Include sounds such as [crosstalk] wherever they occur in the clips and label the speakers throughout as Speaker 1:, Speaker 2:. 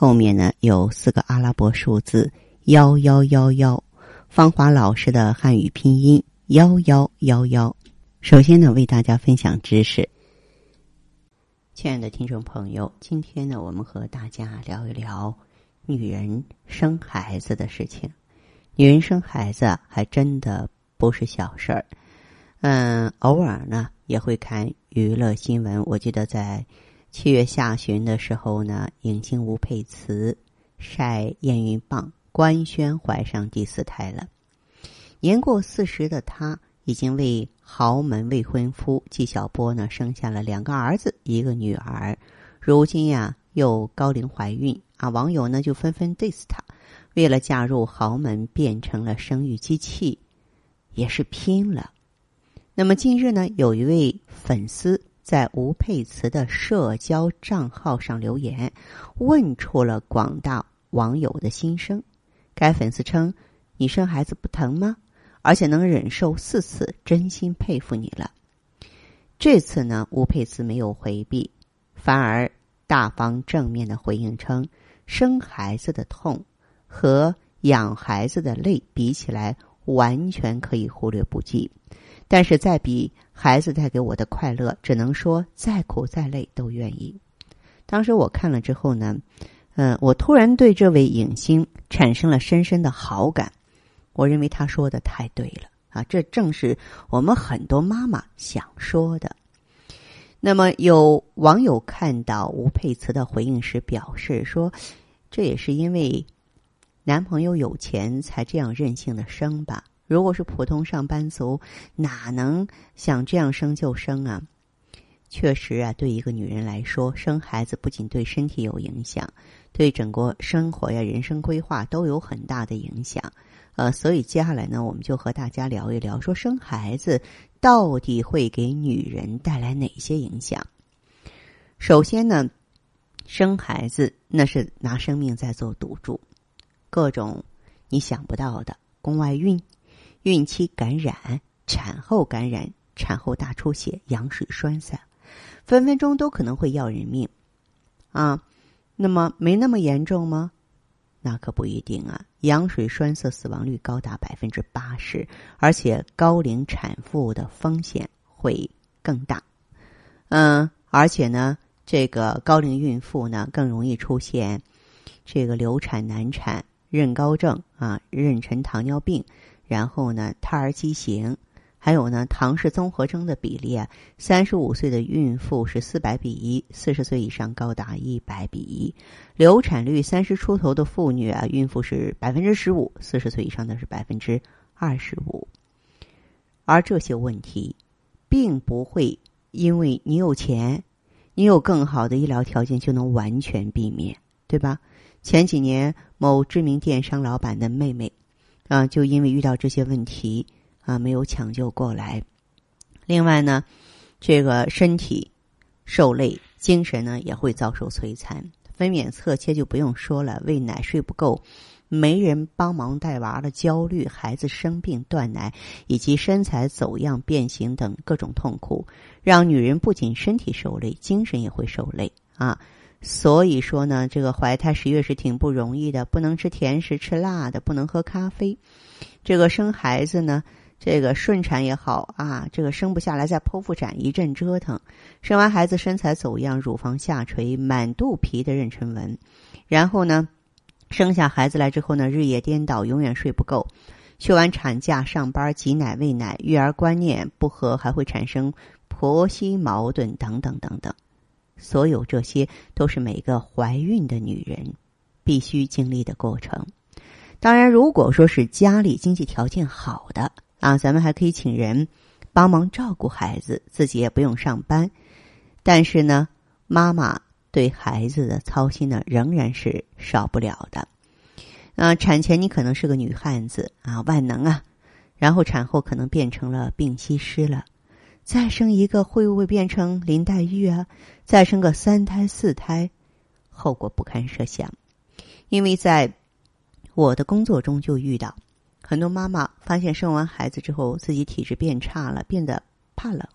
Speaker 1: 后面呢有四个阿拉伯数字幺幺幺幺。芳华老师的汉语拼音幺幺幺幺。首先呢，为大家分享知识。亲爱的听众朋友，今天呢，我们和大家聊一聊女人生孩子的事情。女人生孩子还真的不是小事儿。嗯，偶尔呢也会看娱乐新闻。我记得在七月下旬的时候呢，影星吴佩慈晒验孕棒，官宣怀上第四胎了。年过四十的她。已经为豪门未婚夫纪晓波呢生下了两个儿子一个女儿，如今呀又高龄怀孕啊，网友呢就纷纷 diss 她，为了嫁入豪门变成了生育机器，也是拼了。那么近日呢，有一位粉丝在吴佩慈的社交账号上留言，问出了广大网友的心声。该粉丝称：“你生孩子不疼吗？”而且能忍受四次，真心佩服你了。这次呢，吴佩慈没有回避，反而大方正面的回应称：生孩子的痛和养孩子的累比起来，完全可以忽略不计。但是再比孩子带给我的快乐，只能说再苦再累都愿意。当时我看了之后呢，嗯，我突然对这位影星产生了深深的好感。我认为他说的太对了啊！这正是我们很多妈妈想说的。那么有网友看到吴佩慈的回应时表示说：“这也是因为男朋友有钱才这样任性的生吧？如果是普通上班族，哪能想这样生就生啊？”确实啊，对一个女人来说，生孩子不仅对身体有影响，对整个生活呀、人生规划都有很大的影响。呃，所以接下来呢，我们就和大家聊一聊，说生孩子到底会给女人带来哪些影响？首先呢，生孩子那是拿生命在做赌注，各种你想不到的宫外孕、孕期感染、产后感染、产后大出血、羊水栓塞，分分钟都可能会要人命啊！那么没那么严重吗？那可不一定啊！羊水栓塞死亡率高达百分之八十，而且高龄产妇的风险会更大。嗯，而且呢，这个高龄孕妇呢更容易出现这个流产难产、妊高症啊、妊娠糖尿病，然后呢胎儿畸形。还有呢，唐氏综合征的比例啊，三十五岁的孕妇是四百比一，四十岁以上高达一百比一。流产率三十出头的妇女啊，孕妇是百分之十五，四十岁以上的是百分之二十五。而这些问题，并不会因为你有钱，你有更好的医疗条件就能完全避免，对吧？前几年某知名电商老板的妹妹，啊，就因为遇到这些问题。啊，没有抢救过来。另外呢，这个身体受累，精神呢也会遭受摧残。分娩侧切就不用说了，喂奶睡不够，没人帮忙带娃的焦虑，孩子生病断奶，以及身材走样、变形等各种痛苦，让女人不仅身体受累，精神也会受累啊。所以说呢，这个怀胎十月是挺不容易的，不能吃甜食、吃辣的，不能喝咖啡。这个生孩子呢。这个顺产也好啊，这个生不下来再剖腹产一阵折腾，生完孩子身材走样，乳房下垂，满肚皮的妊娠纹，然后呢，生下孩子来之后呢，日夜颠倒，永远睡不够，休完产假上班挤奶喂奶，育儿观念不合，还会产生婆媳矛盾等等等等，所有这些都是每个怀孕的女人必须经历的过程。当然，如果说是家里经济条件好的。啊，咱们还可以请人帮忙照顾孩子，自己也不用上班。但是呢，妈妈对孩子的操心呢，仍然是少不了的。那产前你可能是个女汉子啊，万能啊，然后产后可能变成了病西施了。再生一个会不会变成林黛玉啊？再生个三胎四胎，后果不堪设想。因为在我的工作中就遇到很多妈妈发现生完孩子之后自己体质变差了，变得怕冷，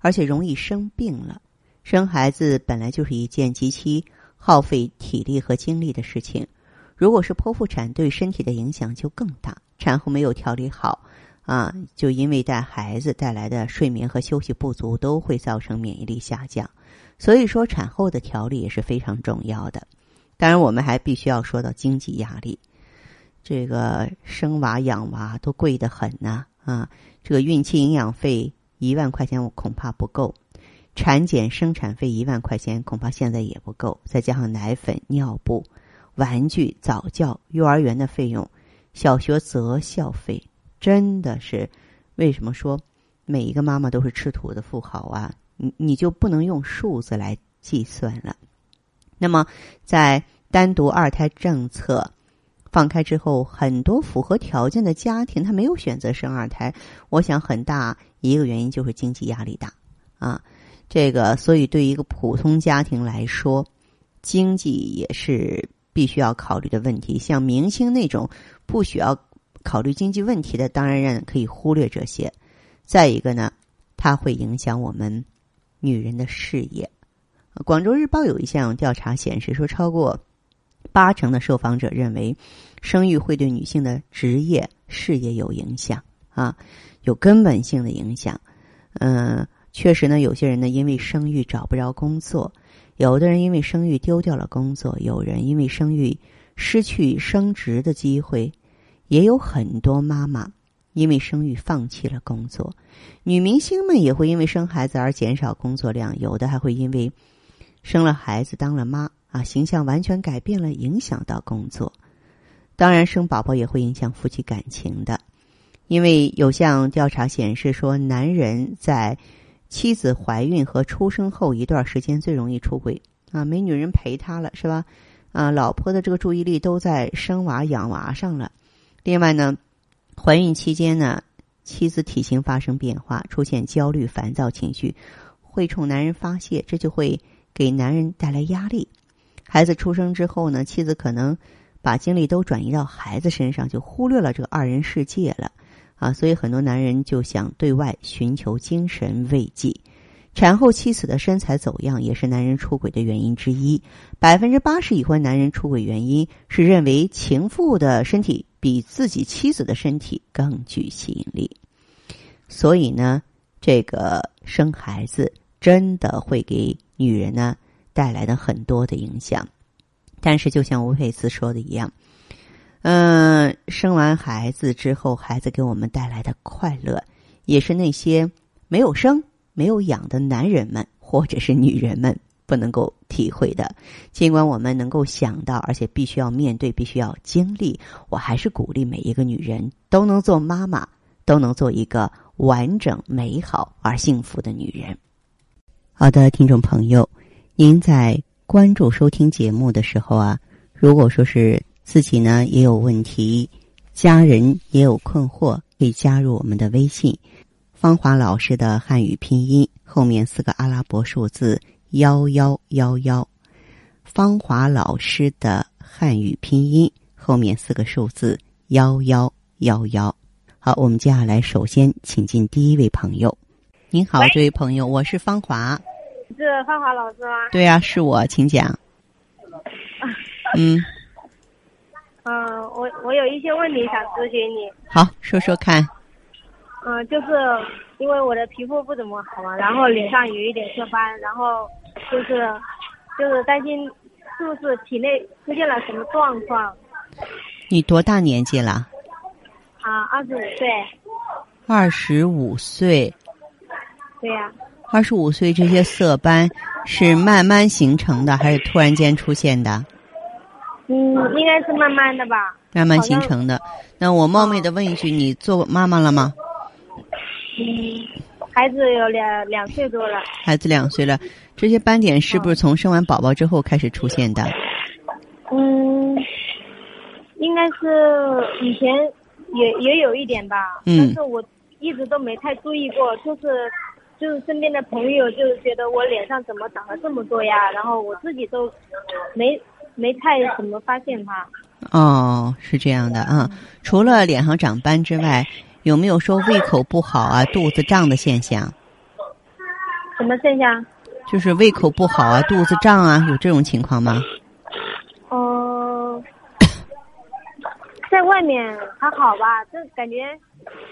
Speaker 1: 而且容易生病了。生孩子本来就是一件极其耗费体力和精力的事情，如果是剖腹产，对身体的影响就更大。产后没有调理好，啊，就因为带孩子带来的睡眠和休息不足，都会造成免疫力下降。所以说，产后的调理也是非常重要的。当然，我们还必须要说到经济压力，这个生娃养娃都贵得很呐啊！这个孕期营养费一万块钱，我恐怕不够。产检生产费一万块钱，恐怕现在也不够。再加上奶粉、尿布、玩具、早教、幼儿园的费用、小学择校费，真的是为什么说每一个妈妈都是吃土的富豪啊？你你就不能用数字来计算了。那么，在单独二胎政策放开之后，很多符合条件的家庭他没有选择生二胎。我想，很大一个原因就是经济压力大啊。这个，所以对于一个普通家庭来说，经济也是必须要考虑的问题。像明星那种不需要考虑经济问题的，当然人可以忽略这些。再一个呢，它会影响我们女人的事业。广州日报有一项调查显示，说超过八成的受访者认为，生育会对女性的职业事业有影响啊，有根本性的影响。嗯。确实呢，有些人呢因为生育找不着工作，有的人因为生育丢掉了工作，有人因为生育失去升职的机会，也有很多妈妈因为生育放弃了工作。女明星们也会因为生孩子而减少工作量，有的还会因为生了孩子当了妈啊，形象完全改变了，影响到工作。当然，生宝宝也会影响夫妻感情的，因为有项调查显示说，男人在妻子怀孕和出生后一段时间最容易出轨啊，没女人陪他了是吧？啊，老婆的这个注意力都在生娃养娃上了。另外呢，怀孕期间呢，妻子体型发生变化，出现焦虑、烦躁情绪，会冲男人发泄，这就会给男人带来压力。孩子出生之后呢，妻子可能把精力都转移到孩子身上，就忽略了这个二人世界了。啊，所以很多男人就想对外寻求精神慰藉。产后妻子的身材走样也是男人出轨的原因之一。百分之八十已婚男人出轨原因是认为情妇的身体比自己妻子的身体更具吸引力。所以呢，这个生孩子真的会给女人呢带来的很多的影响。但是，就像吴佩慈说的一样。嗯，生完孩子之后，孩子给我们带来的快乐，也是那些没有生、没有养的男人们或者是女人们不能够体会的。尽管我们能够想到，而且必须要面对、必须要经历，我还是鼓励每一个女人都能做妈妈，都能做一个完整、美好而幸福的女人。好的，听众朋友，您在关注收听节目的时候啊，如果说是。自己呢也有问题，家人也有困惑，可以加入我们的微信“芳华老师”的汉语拼音后面四个阿拉伯数字幺幺幺幺，“芳华老师”的汉语拼音后面四个数字幺幺幺幺。好，我们接下来首先请进第一位朋友。您好，这位朋友，我是芳华。
Speaker 2: 是芳华老师吗？
Speaker 1: 对呀，是我，请讲。[laughs] 嗯。
Speaker 2: 嗯，我我有一些问题想咨询你。
Speaker 1: 好，说说看。
Speaker 2: 嗯，就是因为我的皮肤不怎么好嘛，然后脸上有一点色斑，然后就是就是担心是不是体内出现了什么状况。
Speaker 1: 你多大年纪了？
Speaker 2: 啊，二十五岁。
Speaker 1: 二十五岁。
Speaker 2: 对呀。
Speaker 1: 二十五岁，这些色斑是慢慢形成的，还是突然间出现的？
Speaker 2: 嗯，应该是慢慢的吧。
Speaker 1: 慢慢形成的。那我冒昧的问一句，你做妈妈了吗？
Speaker 2: 嗯，孩子有两两岁多了。
Speaker 1: 孩子两岁了，这些斑点是不是从生完宝宝之后开始出现的？
Speaker 2: 嗯，应该是以前也也有一点吧，
Speaker 1: 嗯
Speaker 2: 但是我一直都没太注意过，就是就是身边的朋友就是觉得我脸上怎么长了这么多呀，然后我自己都没没太怎么发现它。
Speaker 1: 哦，是这样的啊。除了脸上长斑之外，有没有说胃口不好啊、肚子胀的现象？
Speaker 2: 什么现象？
Speaker 1: 就是胃口不好啊、肚子胀啊，有这种情况吗？
Speaker 2: 嗯、在外面还好吧，就感觉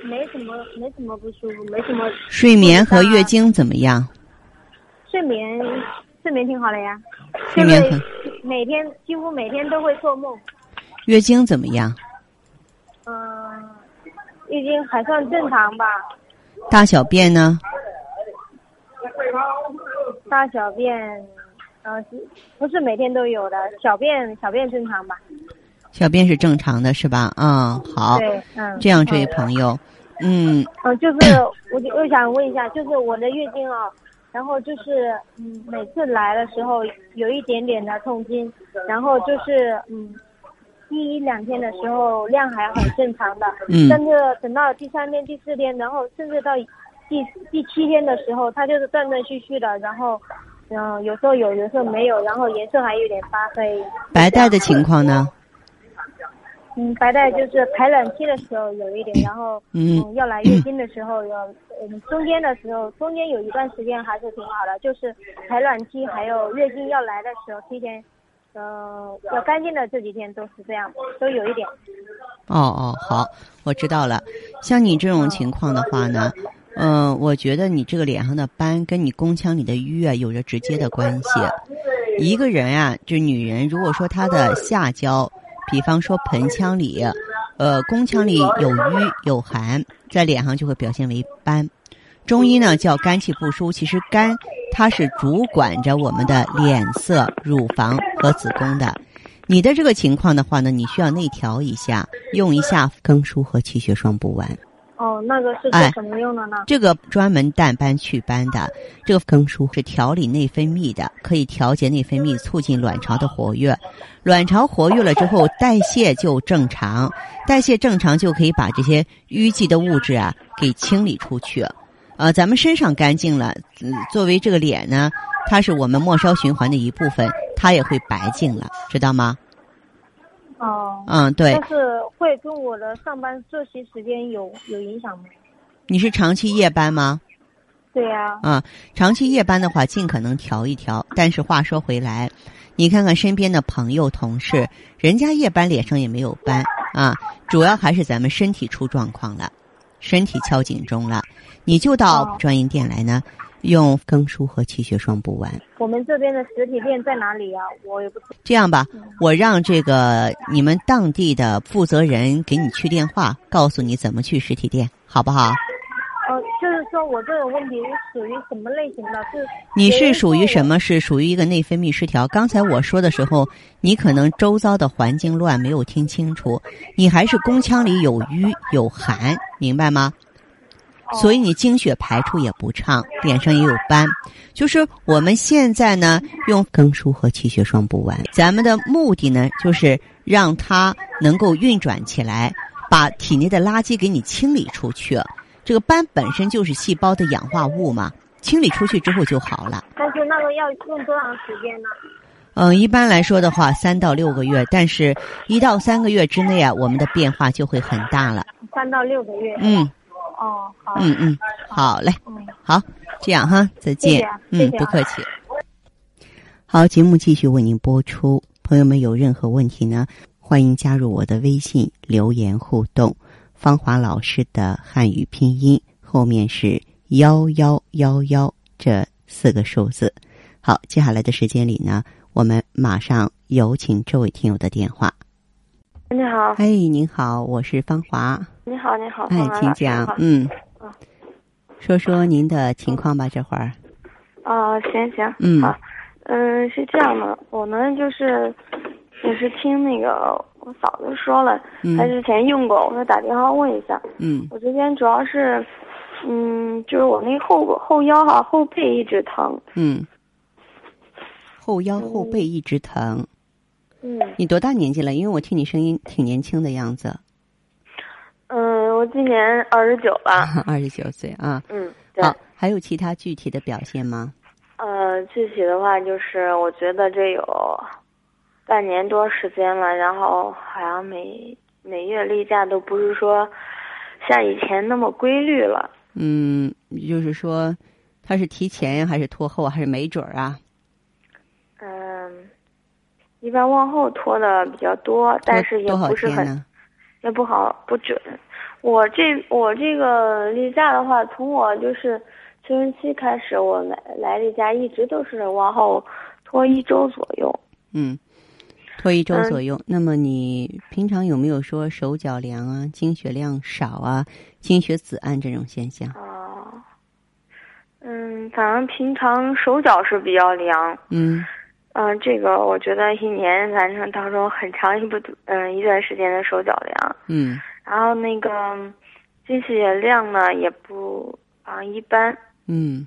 Speaker 2: 没什么没什么不舒服，没什么
Speaker 1: 睡眠和月经怎么样？
Speaker 2: 睡眠睡眠挺好的呀，
Speaker 1: 睡眠很
Speaker 2: 每天几乎每天都会做梦。
Speaker 1: 月经怎么样？
Speaker 2: 嗯，月经还算正常吧，
Speaker 1: 大小便呢？
Speaker 2: 大小便，呃，是不是每天都有的？小便小便正常吧？
Speaker 1: 小便是正常的，是吧？啊、好。
Speaker 2: 对，嗯。
Speaker 1: 这样，这位
Speaker 2: 嗯
Speaker 1: 朋友，嗯，
Speaker 2: 嗯，就是 [clears throat] 我就我想问一下，就是我的月经啊，然后就是嗯，每次来的时候有一点点的痛经，然后就是嗯，第一两天的时候量还很正常的，
Speaker 1: 嗯
Speaker 2: 但是等到第三天、第四天，然后甚至到第第七天的时候，它就是断断续续的，然后嗯、呃有时候有，有时候没有，然后颜色还有点发黑。
Speaker 1: 白带的情况呢？
Speaker 2: 嗯，白带就是排卵期的时候有一点，然后
Speaker 1: 嗯
Speaker 2: 要来月经的时候有，嗯，中间的时候，中间有一段时间还是挺好的，就是排卵期还有月经要来的时候，提前，呃，要干净的这几天都是这样，都有一点。
Speaker 1: 哦哦，好，我知道了。像你这种情况的话呢，嗯、我觉得你这个脸上的斑跟你宫腔里的淤啊有着直接的关系。一个人啊，就女人，如果说她的下焦，比方说盆腔里，呃，宫腔里有淤有寒，在脸上就会表现为斑。中医呢叫肝气不舒，其实肝它是主管着我们的脸色、乳房和子宫的。你的这个情况的话呢，你需要内调一下，用一下更舒和气血双补丸。
Speaker 2: 哦，那个是
Speaker 1: 哎
Speaker 2: 做什么用的呢？
Speaker 1: 这个专门淡斑祛斑的，这个更舒是调理内分泌的，可以调节内分泌，促进卵巢的活跃。卵巢活跃了之后，代谢就正常，代谢正常就可以把这些淤积的物质啊给清理出去。呃，咱们身上干净了，嗯，作为这个脸呢，它是我们末梢循环的一部分，它也会白净了，知道吗？
Speaker 2: 哦，
Speaker 1: 嗯，对
Speaker 2: 但，是会跟我的上班作息时间有有影响吗？
Speaker 1: 你是长期夜班吗？
Speaker 2: 对呀、
Speaker 1: 啊，长期夜班的话，尽可能调一调。但是话说回来，你看看身边的朋友、同事，人家夜班脸上也没有斑啊，主要还是咱们身体出状况了，身体敲警钟了。你就到
Speaker 2: 哦
Speaker 1: 专营店来呢，用更舒和气血双补丸。
Speaker 2: 我们这边的实体店在哪里呀、我也不。
Speaker 1: 这样吧，
Speaker 2: 嗯
Speaker 1: 我让这个你们当地的负责人给你去电话，告诉你怎么去实体店，好不好？
Speaker 2: 呃，就是说我这个问题是属于什么类型的？是
Speaker 1: 你是属于什
Speaker 2: 么？
Speaker 1: 么？是属于一个内分泌失调。刚才我说的时候，你可能周遭的环境乱，没有听清楚。你还是宫腔里有瘀有寒，明白吗？所以你经血排出也不畅，脸上也有斑。就是我们现在呢，用更舒和气血双补丸，咱们的目的呢，就是让它能够运转起来，把体内的垃圾给你清理出去。这个斑本身就是细胞的氧化物嘛，清理出去之后就好了。
Speaker 2: 但是那个要用多长时间呢？
Speaker 1: 嗯，一般来说的话，三到六个月，但是一到三个月之内啊，我们的变化就会很大了。
Speaker 2: 三到六个月。
Speaker 1: 嗯
Speaker 2: 哦，好。
Speaker 1: 嗯嗯，好嘞，
Speaker 2: 嗯，
Speaker 1: 好，这样哈，再见。
Speaker 2: 谢谢啊
Speaker 1: 嗯，不客气。好，节目继续为您播出。朋友们有任何问题呢，欢迎加入我的微信留言互动。芳华老师的汉语拼音后面是幺幺幺幺这四个数字。好，接下来的时间里呢，我们马上有请这位听友的电话。
Speaker 3: 你好，
Speaker 1: 哎，您好，我是芳华。
Speaker 3: 你好，你好，
Speaker 1: 哎请讲。嗯
Speaker 3: 嗯，
Speaker 1: 说说您的情况吧，这会儿。
Speaker 3: 啊，行行，
Speaker 1: 嗯。
Speaker 3: 好，嗯，是这样的，我呢就是也是听那个我嫂子说了，
Speaker 1: 嗯。
Speaker 3: 她之前用过，我说打电话问一下。
Speaker 1: 嗯。
Speaker 3: 我这边主要是，嗯，就是我那后后腰哈后背一直疼，
Speaker 1: 嗯，后腰后背一直疼，
Speaker 3: 嗯。
Speaker 1: 你多大年纪了？因为我听你声音挺年轻的样子，
Speaker 3: 嗯，我今年二十九了。[laughs]
Speaker 1: 二十九岁啊。
Speaker 3: 嗯，对。
Speaker 1: 好，还有其他具体的表现吗？
Speaker 3: 呃，具体的话就是，我觉得这有半年多时间了，然后好像每每月例假都不是说像以前那么规律了。
Speaker 1: 嗯，就是说，他是提前，还是拖后，还是没准儿啊？
Speaker 3: 嗯，一般往后拖的比较多，但是也不是很？也不好不准。我这我这个例假的话，从我就是青春期开始，我来来例假一直都是往后拖一周左右。
Speaker 1: 嗯，拖一周
Speaker 3: 嗯
Speaker 1: 左右。那么你平常有没有说手脚凉啊、经血量少啊、经血紫暗这种现象？
Speaker 3: 啊，嗯，反正平常手脚是比较凉，
Speaker 1: 嗯
Speaker 3: 嗯、这个我觉得一年反正当中很长一部嗯、一段时间的手脚凉，
Speaker 1: 嗯
Speaker 3: 然后那个这些量呢也不啊、一般，
Speaker 1: 嗯，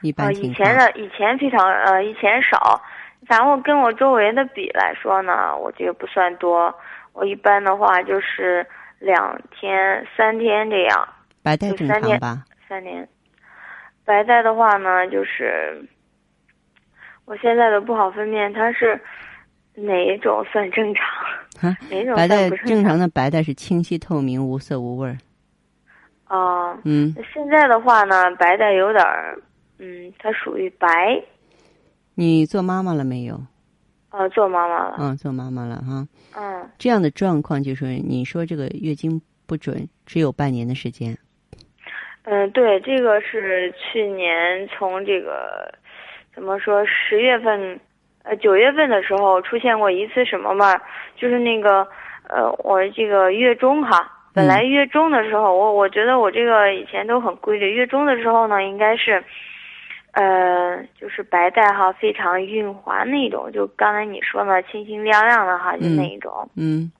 Speaker 1: 一
Speaker 3: 呃，以
Speaker 1: 般情况。
Speaker 3: 前的以前非常呃以前少，反正我跟我周围的比来说呢，我觉得不算多，我一般的话就是两天三天这样。
Speaker 1: 白带正
Speaker 3: 就三天
Speaker 1: 常吧？
Speaker 3: 三年。白带的话呢，就是我现在都不好分辨它是哪一种算正常，
Speaker 1: 啊，
Speaker 3: 哪种
Speaker 1: 白带
Speaker 3: 正
Speaker 1: 正常的白带是清晰透明、无色无味儿。
Speaker 3: 啊、
Speaker 1: 嗯，
Speaker 3: 现在的话呢，白带有点儿，嗯，它属于白，
Speaker 1: 你做妈妈了没有？
Speaker 3: 呃，做妈妈了，
Speaker 1: 嗯，做妈妈了哈。
Speaker 3: 嗯，
Speaker 1: 这样的状况就是你说这个月经不准，只有半年的时间。
Speaker 3: 嗯，对，这个是去年从这个怎么说十月份，呃九月份的时候出现过一次什么嘛？就是那个呃，我这个月中哈，本来月中的时候，我我觉得我这个以前都很规律，月中的时候呢，应该是，呃，就是白带哈，非常润滑那种，就刚才你说的清清亮亮的哈，就
Speaker 1: 嗯
Speaker 3: 那一种。
Speaker 1: 嗯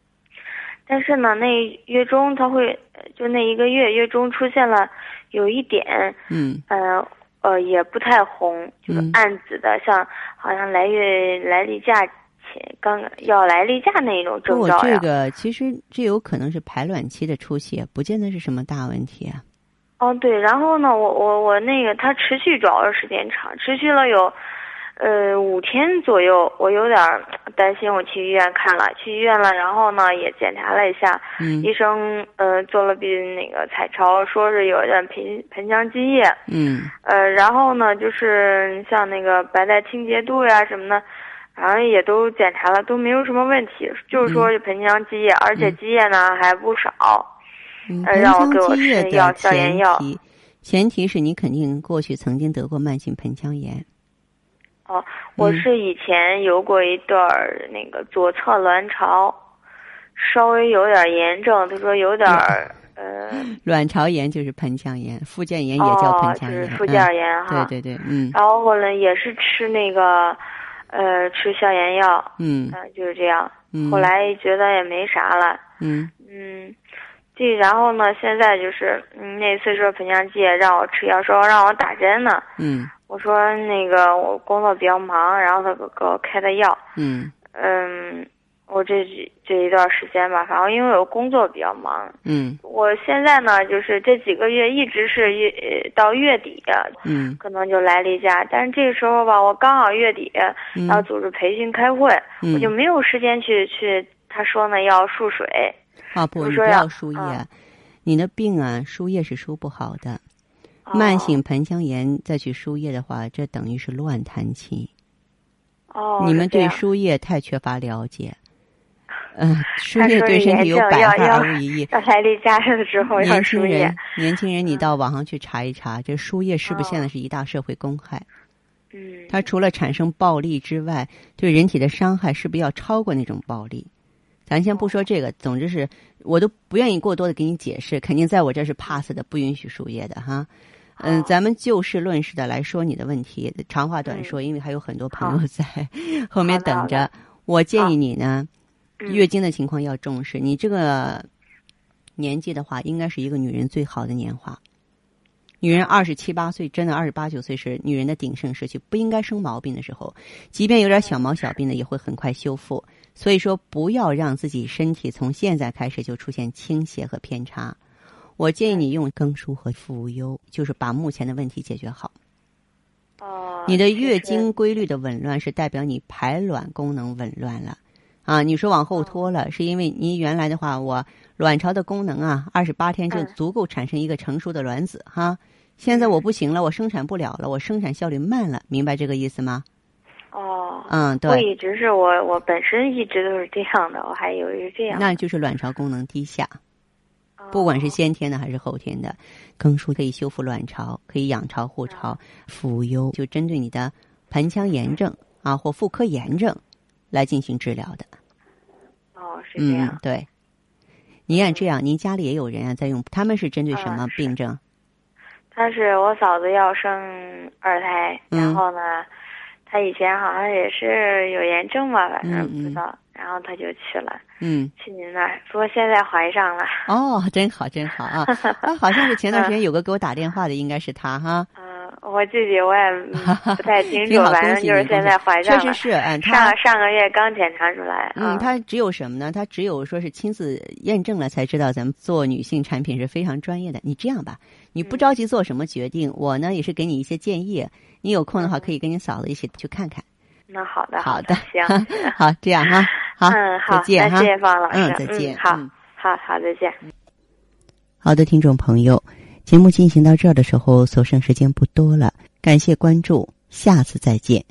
Speaker 3: 但是呢，那月中它会，呃就那一个月月中出现了有一点，
Speaker 1: 嗯
Speaker 3: 呃呃，也不太红，就是
Speaker 1: 嗯
Speaker 3: 暗紫的，像好像来月来例假前刚要来例假那种征
Speaker 1: 不，
Speaker 3: 兆呀。
Speaker 1: 这个其实这有可能是排卵期的出血，不见得是什么大问题啊。
Speaker 3: 哦，对，然后呢，我我我那个它持续主要是时间长，持续了有，呃五天左右，我有点儿担心，我去医院看了，去医院了，然后呢也检查了一下，
Speaker 1: 嗯
Speaker 3: 医生呃做了笔那个彩超，说是有点盆盆腔积液，
Speaker 1: 嗯
Speaker 3: 呃，然后呢就是像那个白带清洁度呀什么的，反正也都检查了，都没有什么问题，就是说盆腔积液，而且积液呢还不少。
Speaker 1: 嗯，
Speaker 3: 让我给我吃药消炎
Speaker 1: 前
Speaker 3: 药
Speaker 1: 提，前提是你肯定过去曾经得过慢性盆腔炎。
Speaker 3: 哦，我
Speaker 1: 嗯
Speaker 3: 是以前有过一段儿那个左侧卵巢，稍微有点炎症，他说有点儿 [laughs] 呃，
Speaker 1: 卵巢炎就是盆腔炎，附件炎也叫
Speaker 3: 哦
Speaker 1: 盆，腔炎。
Speaker 3: 就是附件
Speaker 1: 嗯
Speaker 3: 炎哈。
Speaker 1: 对对对，嗯
Speaker 3: 然后后来也是吃那个，呃，吃消炎药，
Speaker 1: 嗯
Speaker 3: 嗯、就是这样。
Speaker 1: 嗯。
Speaker 3: 后来觉得也没啥了，
Speaker 1: 嗯
Speaker 3: 嗯，这然后呢，现在就是嗯那次说盆腔积液让我吃药，说让我打针呢。
Speaker 1: 嗯
Speaker 3: 我说那个我工作比较忙，然后他给给我开的药。
Speaker 1: 嗯。
Speaker 3: 嗯，我这这一段时间吧，反正因为我工作比较忙，
Speaker 1: 嗯。
Speaker 3: 我现在呢就是这几个月一直是月呃到月底
Speaker 1: 嗯。
Speaker 3: 可能就来例假，但是这个时候吧，我刚好月底
Speaker 1: 嗯。
Speaker 3: 要组织培训开会，
Speaker 1: 嗯。
Speaker 3: 我就没有时间去去。他说呢要输水，
Speaker 1: 啊不，你
Speaker 3: 就说要
Speaker 1: 不要输液
Speaker 3: 啊，
Speaker 1: 你的病啊输液是输不好的。
Speaker 3: 哦
Speaker 1: 慢性盆腔炎再去输液的话，这等于是乱弹琴。
Speaker 3: 哦，
Speaker 1: 你们对输液太缺乏了解。嗯，[laughs] 输液对身体有百害而无一益。
Speaker 3: 要来例假的时候要
Speaker 1: 年
Speaker 3: 输液
Speaker 1: 轻人，，年轻人，你
Speaker 3: 嗯
Speaker 1: 到网上去查一查，这输液是不是现在是一大社会公害？
Speaker 3: 嗯，
Speaker 1: 它除了产生暴力之外，对人体的伤害是不是要超过那种暴力？咱先不说这个，总之是我都不愿意过多的给你解释，肯定在我这是 pass 的，不允许输液的哈。嗯，咱们就事论事的来说你的问题，长话短说，因为还有很多朋友在 [laughs] 后面等着。我建议你呢，
Speaker 3: 嗯
Speaker 1: 月经的情况要重视。你这个年纪的话，应该是一个女人最好的年华。女人二十七八岁，真的二十八九岁是女人的鼎盛时期，不应该生毛病的时候。即便有点小毛小病呢，也会很快修复。所以说，不要让自己身体从现在开始就出现倾斜和偏差。我建议你用更舒和复无忧，就是把目前的问题解决好。
Speaker 3: 哦，
Speaker 1: 你的月经规律的紊乱是代表你排卵功能紊乱了，啊，你说往后拖了，是因为你原来的话，我卵巢的功能啊，二十八天就
Speaker 3: 嗯
Speaker 1: 足够产生一个成熟的卵子哈。现在我不行了，我生产不了了，我生产效率慢了，明白这个意思吗？
Speaker 3: 哦，
Speaker 1: 嗯，对
Speaker 3: 我
Speaker 1: 对，
Speaker 3: 一直是我我本身一直都是这样的，我还以为是这样。
Speaker 1: 那就是卵巢功能低下，
Speaker 3: 哦
Speaker 1: 不管是先天的还是后天的，更舒可以修复卵巢，可以养巢护巢，妇优就针对你的盆腔炎症啊或妇科炎症来进行治疗的。
Speaker 3: 哦是这样
Speaker 1: 嗯，，对。您看这样，您家里也有人啊在用，他们是针对什么病症？
Speaker 3: 他是我嫂子要生二胎，
Speaker 1: 嗯
Speaker 3: 然后呢，她以前好像也是有炎症吧，反正
Speaker 1: 嗯
Speaker 3: 不知道，然后他就去了，
Speaker 1: 嗯，
Speaker 3: 去您那儿，不过现在怀上了。
Speaker 1: 哦，真好，真好啊！啊，好像是前段时间 [laughs] 有个给我打电话的，应该是他哈。
Speaker 3: 嗯，我自己我也嗯不太清 [laughs] 楚，反！正就是现在怀上了。
Speaker 1: 确实是，嗯，
Speaker 3: 上上个月刚检查出来。
Speaker 1: 嗯，他只有什么呢？他只有说是亲自验证了才知道咱们做女性产品是非常专业的。你这样吧，你不着急做什么决定，我呢也是给你一些建议。你有空的话，可以跟你嫂子一起去看看。
Speaker 3: 那好的，
Speaker 1: 好
Speaker 3: 的，行，[laughs]
Speaker 1: 好，这样哈，[laughs] 好，
Speaker 3: 嗯，好，
Speaker 1: 再见哈
Speaker 3: 谢，谢方老师，
Speaker 1: 嗯，再见，
Speaker 3: 好
Speaker 1: 嗯
Speaker 3: 好好，再见。
Speaker 1: 好的，听众朋友，节目进行到这儿的时候，所剩时间不多了，感谢关注，下次再见。